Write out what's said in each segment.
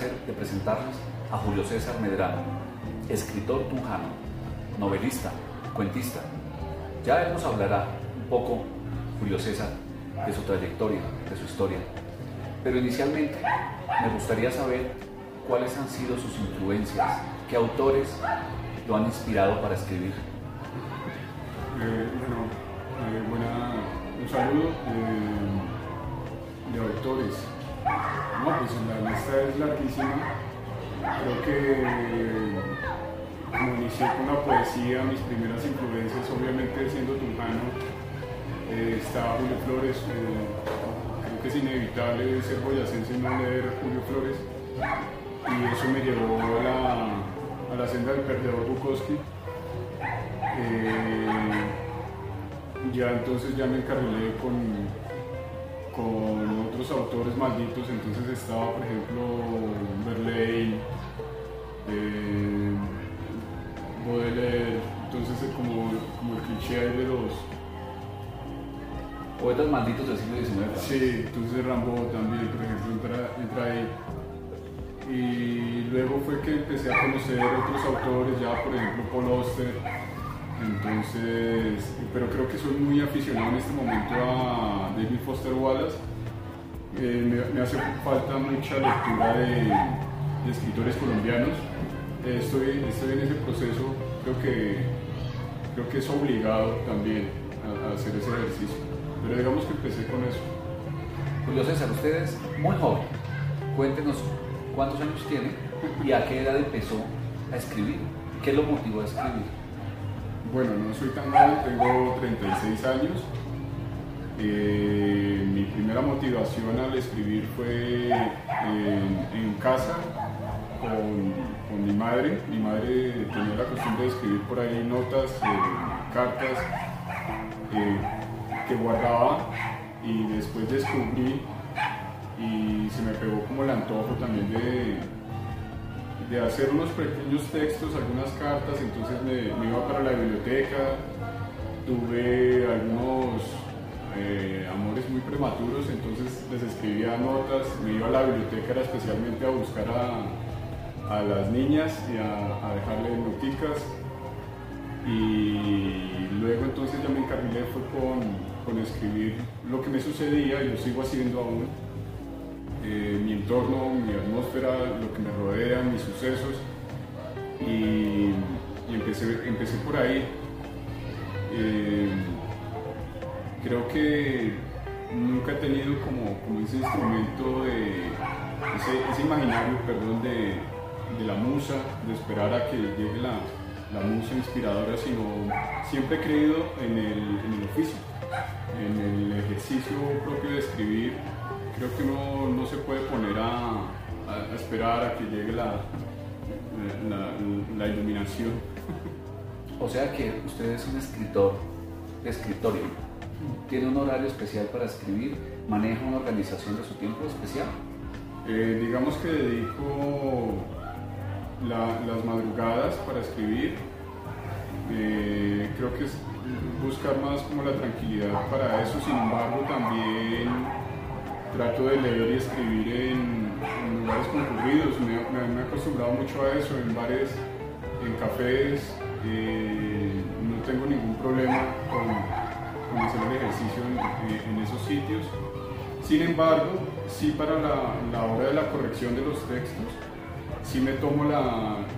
de presentarles a Julio César Medrano, escritor tunjano, novelista, cuentista. Ya él nos hablará un poco, Julio César, de su trayectoria, de su historia. Pero inicialmente me gustaría saber cuáles han sido sus influencias, qué autores lo han inspirado para escribir. Eh, bueno, eh, un saludo de autores. No, pues la lista es larguísima. Creo que como inicié con la poesía, mis primeras influencias, obviamente siendo tunjano, eh, estaba Julio Flores. creo que es inevitable ser boyacense y no leer Julio Flores. Y eso me llevó a la, a la senda del perdedor Bukowski. Eh, ya entonces ya me encarrilé con, con otros autores malditos, entonces estaba por ejemplo Verlaine, eh, Baudelaire, entonces como, como el cliché de los... Poetas malditos del siglo XIX. Sí, entonces Rambo también, por ejemplo, entra ahí. Y luego fue que empecé a conocer otros autores, ya por ejemplo Paul Auster. Entonces, pero creo que soy muy aficionado en este momento a David Foster Wallace. Eh, me, hace falta mucha lectura de, escritores colombianos. Estoy, estoy, en ese proceso, creo que, creo que es obligado también a, a hacer ese ejercicio. Pero digamos que empecé con eso. Julio César, usted es muy joven. Cuéntenos cuántos años tiene y a qué edad empezó a escribir. ¿Qué lo motivó a escribir? Bueno, no soy tan joven, tengo 36 años. Eh, mi primera motivación al escribir fue en, casa con, mi madre. Mi madre tenía la costumbre de escribir por ahí notas, eh, cartas eh, que guardaba y después descubrí y se me pegó como el antojo también de, de hacer unos pequeños textos, algunas cartas, entonces me, iba para la biblioteca, tuve algunos eh, amores muy prematuros, entonces les escribía notas, me iba a la biblioteca especialmente a buscar a, a las niñas y a, dejarle noticas. Y luego entonces ya me encargué fue con, con escribir lo que me sucedía y lo sigo haciendo aún eh, mi entorno, mi atmósfera, lo que me rodea, mis sucesos. Y, empecé, por ahí. Eh, creo que nunca he tenido como, ese instrumento de, ese, imaginario, perdón, de, la musa, de esperar a que llegue la, musa inspiradora, sino siempre he creído en el oficio, en el ejercicio propio de escribir creo que uno no se puede poner a, esperar a que llegue la, la, iluminación. O sea que usted es un escritor de escritorio. ¿Tiene un horario especial para escribir? ¿Maneja una organización de su tiempo especial? Eh, digamos que dedico las madrugadas para escribir. Eh, creo que es buscar más como la tranquilidad para eso, sin embargo también trato de leer y escribir en, lugares concurridos, me, he acostumbrado mucho a eso, en bares, en cafés, eh, no tengo ningún problema con, hacer el ejercicio en, esos sitios. Sin embargo, sí para la, hora de la corrección de los textos, sí me tomo las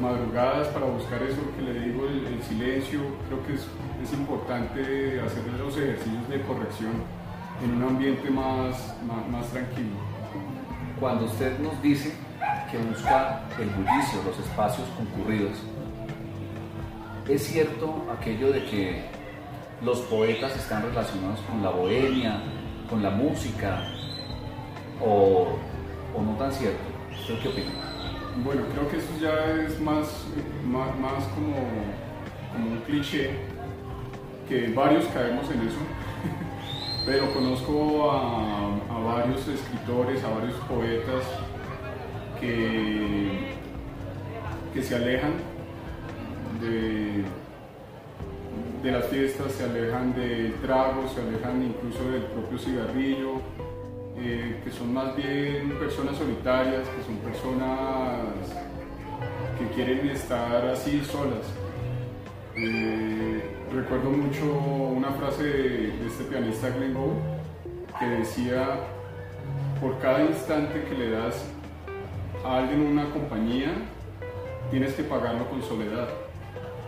madrugadas para buscar eso que le digo, el, silencio, creo que es, es importante hacer los ejercicios de corrección en un ambiente más, más, tranquilo. Cuando usted nos dice que busca el bullicio, los espacios concurridos, ¿es cierto aquello de que los poetas están relacionados con la bohemia, con la música, o, no tan cierto? ¿Usted qué opina? Bueno, creo que eso ya es más, más, más como, como un cliché, que varios caemos en eso, pero conozco a, varios escritores, a varios poetas que, que se alejan de, de las fiestas, se alejan del trago, se alejan incluso del propio cigarrillo. eh, que son más bien personas solitarias, que son personas que quieren estar así solas. Eh, recuerdo mucho una frase de, este pianista Glenn Gould que decía, por cada instante que le das a alguien una compañía, tienes que pagarlo con soledad.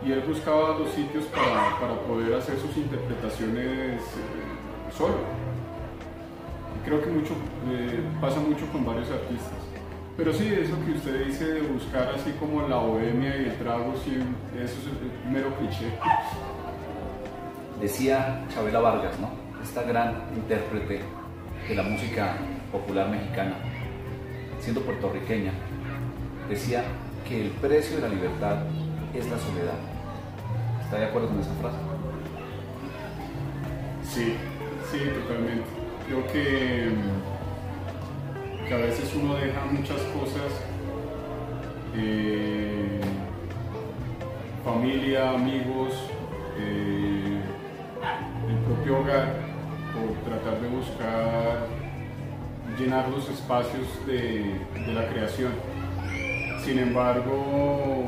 Y él buscaba los sitios para, para poder hacer sus interpretaciones eh, solo. Y creo que mucho, eh, pasa mucho con varios artistas. Pero sí, eso que usted dice de buscar así como la bohemia y el trago, sí, eso es mero cliché. Decía Chabela Vargas, ¿no? Esta gran intérprete de la música popular mexicana, siendo puertorriqueña, decía que el precio de la libertad es la soledad. ¿Está de acuerdo con esa frase? Sí, sí, totalmente. Creo que, a veces uno deja muchas cosas, eh, familia, amigos, eh, el propio hogar, por tratar de buscar llenar los espacios de la creación sin embargo,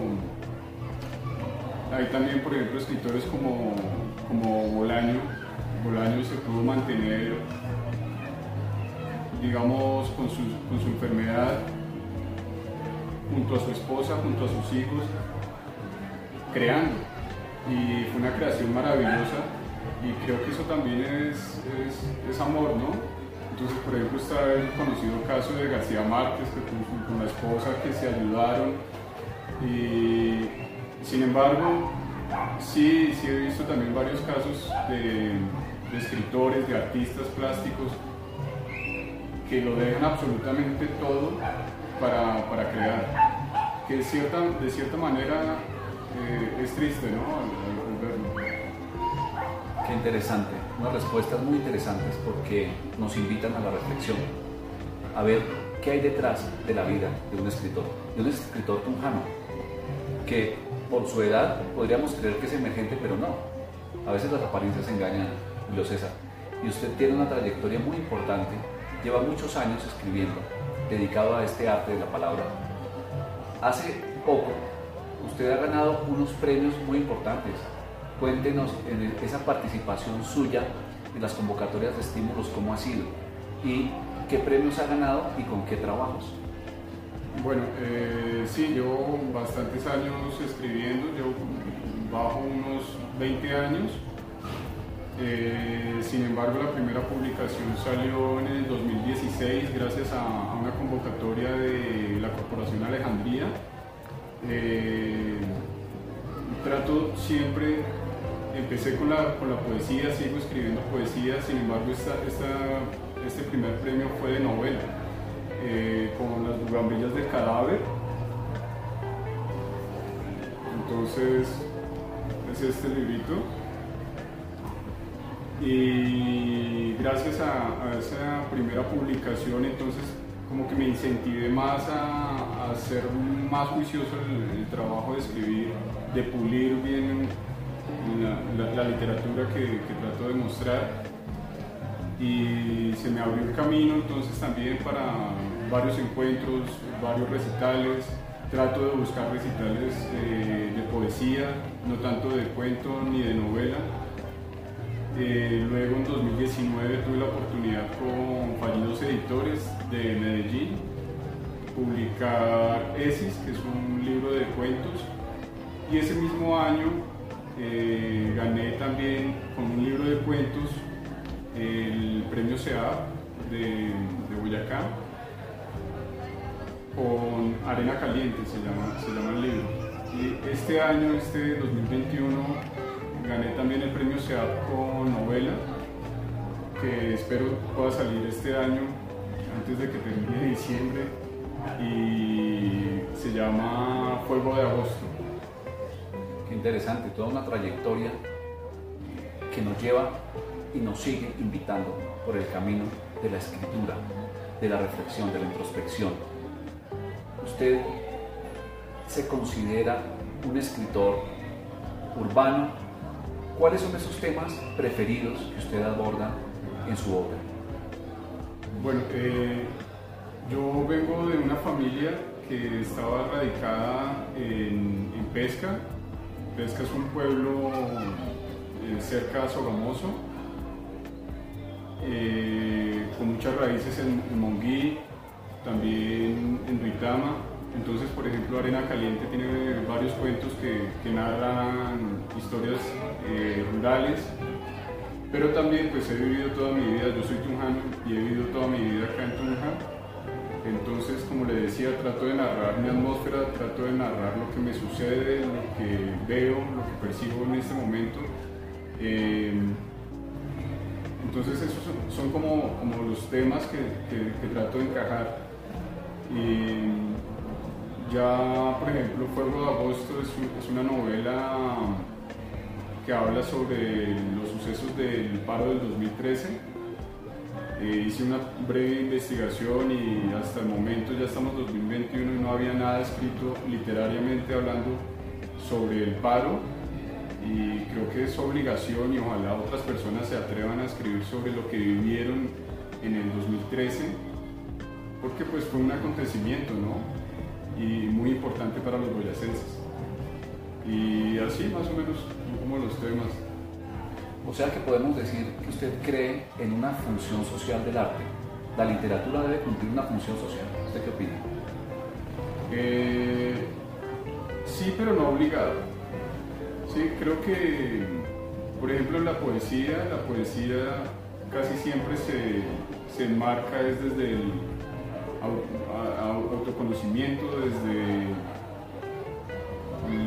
hay también, por ejemplo, escritores como, como Bolaño. Bolaño se pudo mantener, digamos, con su, con su enfermedad, junto a su esposa, junto a sus hijos, creando. Y fue una creación maravillosa y creo que eso también es, es, amor, ¿no? Entonces, por ejemplo, está el conocido caso de García Márquez, que con, la esposa que se ayudaron. Y, sin embargo, sí, sí he visto también varios casos de, escritores, de artistas plásticos, que lo dejan absolutamente todo para, crear. Que cierta, de cierta manera eh, es triste, ¿no? Qué interesante unas respuestas muy interesantes porque nos invitan a la reflexión, a ver qué hay detrás de la vida de un escritor, de un escritor tunjano, que por su edad podríamos creer que es emergente, pero no. A veces las apariencias engañan, Julio César. Y usted tiene una trayectoria muy importante, lleva muchos años escribiendo, dedicado a este arte de la palabra. Hace poco, usted ha ganado unos premios muy importantes, Cuéntenos en esa participación suya en las convocatorias de estímulos, cómo ha sido y qué premios ha ganado y con qué trabajos. Bueno, eh, sí, llevo bastantes años escribiendo, yo bajo unos 20 años. Eh, sin embargo, la primera publicación salió en el 2016 gracias a, una convocatoria de la Corporación Alejandría. Eh, trato siempre empecé con la, con la poesía, sigo escribiendo poesía, sin embargo este primer premio fue de novela, eh, con las bugambillas del cadáver. Entonces es este librito. Y gracias a, esa primera publicación entonces como que me incentivé más a, a ser más juicioso el, trabajo de escribir, de pulir bien la, literatura que, trato de mostrar y se me abrió el camino entonces también para varios encuentros, varios recitales. Trato de buscar recitales eh, de poesía, no tanto de cuento ni de novela. Eh, luego en 2019 tuve la oportunidad con fallidos editores de Medellín publicar Esis, que es un libro de cuentos. Y ese mismo año eh, gané también con un libro de cuentos el premio SEA de, Boyacá con Arena Caliente se llama, se llama el libro. Y este año, este 2021, gané también el premio SEA con novela, que espero pueda salir este año, antes de que termine diciembre, y se llama Fuego de Agosto interesante, toda una trayectoria que nos lleva y nos sigue invitando por el camino de la escritura, de la reflexión, de la introspección. Usted se considera un escritor urbano. ¿Cuáles son esos temas preferidos que usted aborda en su obra? Bueno, eh, yo vengo de una familia que estaba radicada en, Pesca. Pesca es un pueblo eh, cerca de Sogamoso, eh, con muchas raíces en, Monguí, también en Duitama. Entonces, por ejemplo, Arena Caliente tiene varios cuentos que, narran historias rurales pero también pues he vivido toda mi vida, yo soy tunjano y he vivido toda mi vida acá en Tunja. Entonces, como le decía, trato de narrar mi atmósfera, trato de narrar lo que me sucede, lo que veo, lo que percibo en este momento. Eh, entonces, esos son, como, como, los temas que, que, trato de encajar. Y ya, por ejemplo, Fuego de Agosto es, una novela que habla sobre los sucesos del paro del 2013. Eh, hice una breve investigación y hasta el momento ya estamos en 2021 y no había nada escrito literariamente hablando sobre el paro y creo que es obligación y ojalá otras personas se atrevan a escribir sobre lo que vivieron en el 2013 porque pues fue un acontecimiento ¿no? Y muy importante para los boyacenses y así más o menos como los temas. O sea que podemos decir que usted cree en una función social del arte. La literatura debe cumplir una función social. ¿Usted qué opina? Eh, sí, pero no obligado. Sí, creo que, por ejemplo, la poesía, la poesía casi siempre se, se enmarca es desde el autoconocimiento, desde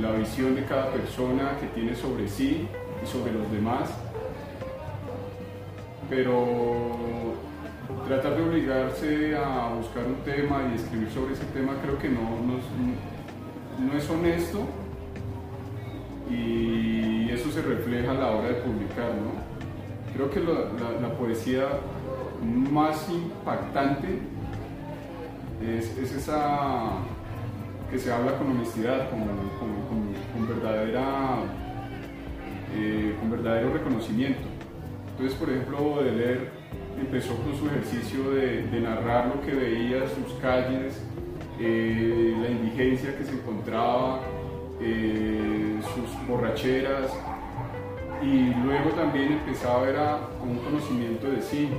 la visión de cada persona que tiene sobre sí y sobre los demás, pero tratar de obligarse a buscar un tema y escribir sobre ese tema creo que no, no, es, honesto y eso se refleja a la hora de publicar. Creo que la, poesía más impactante es esa que se habla con honestidad, con, verdadera, eh, con verdadero reconocimiento. Entonces, por ejemplo, Baudelaire empezó con su ejercicio de, narrar lo que veía, sus calles, eh, la indigencia que se encontraba, eh, sus borracheras, y luego también empezaba a ver a un conocimiento de sí,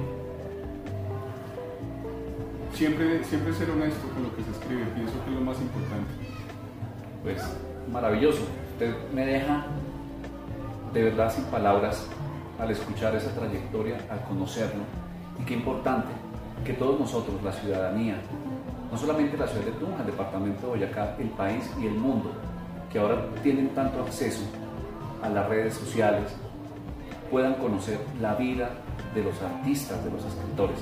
siempre, siempre ser honesto con lo que se escribe, pienso que es lo más importante. Pues maravilloso, usted me deja de verdad sin palabras al escuchar esa trayectoria, al conocerlo, y qué importante que todos nosotros, la ciudadanía, no solamente la ciudad de Tunja, el departamento de Boyacá, el país y el mundo, que ahora tienen tanto acceso a las redes sociales, puedan conocer la vida de los artistas, de los escritores,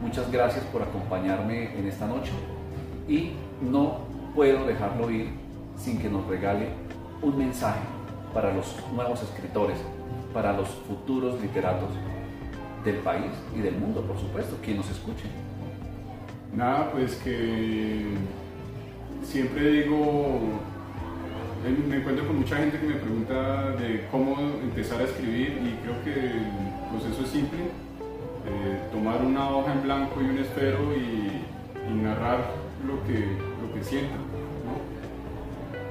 Muchas gracias por acompañarme en esta noche y no puedo dejarlo ir sin que nos regale un mensaje para los nuevos escritores, para los futuros literatos del país y del mundo, por supuesto, quien nos escuche. Nada, pues que siempre digo, me encuentro con mucha gente que me pregunta de cómo empezar a escribir y creo que el proceso es simple eh, tomar una hoja en blanco y un esfero y, narrar lo que, lo que sientan.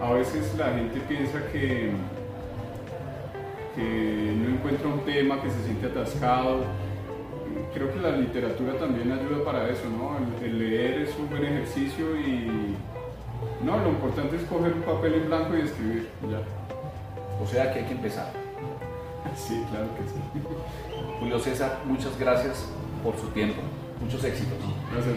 A veces la gente piensa que, no encuentra un tema, que se siente atascado. Creo que la literatura también ayuda para eso, ¿no? El, leer es un buen ejercicio y no, lo importante es coger un papel en blanco y escribir. O sea que hay que empezar. Sí, claro que sí. Julio César, muchas gracias por su tiempo. Muchos éxitos. Gracias,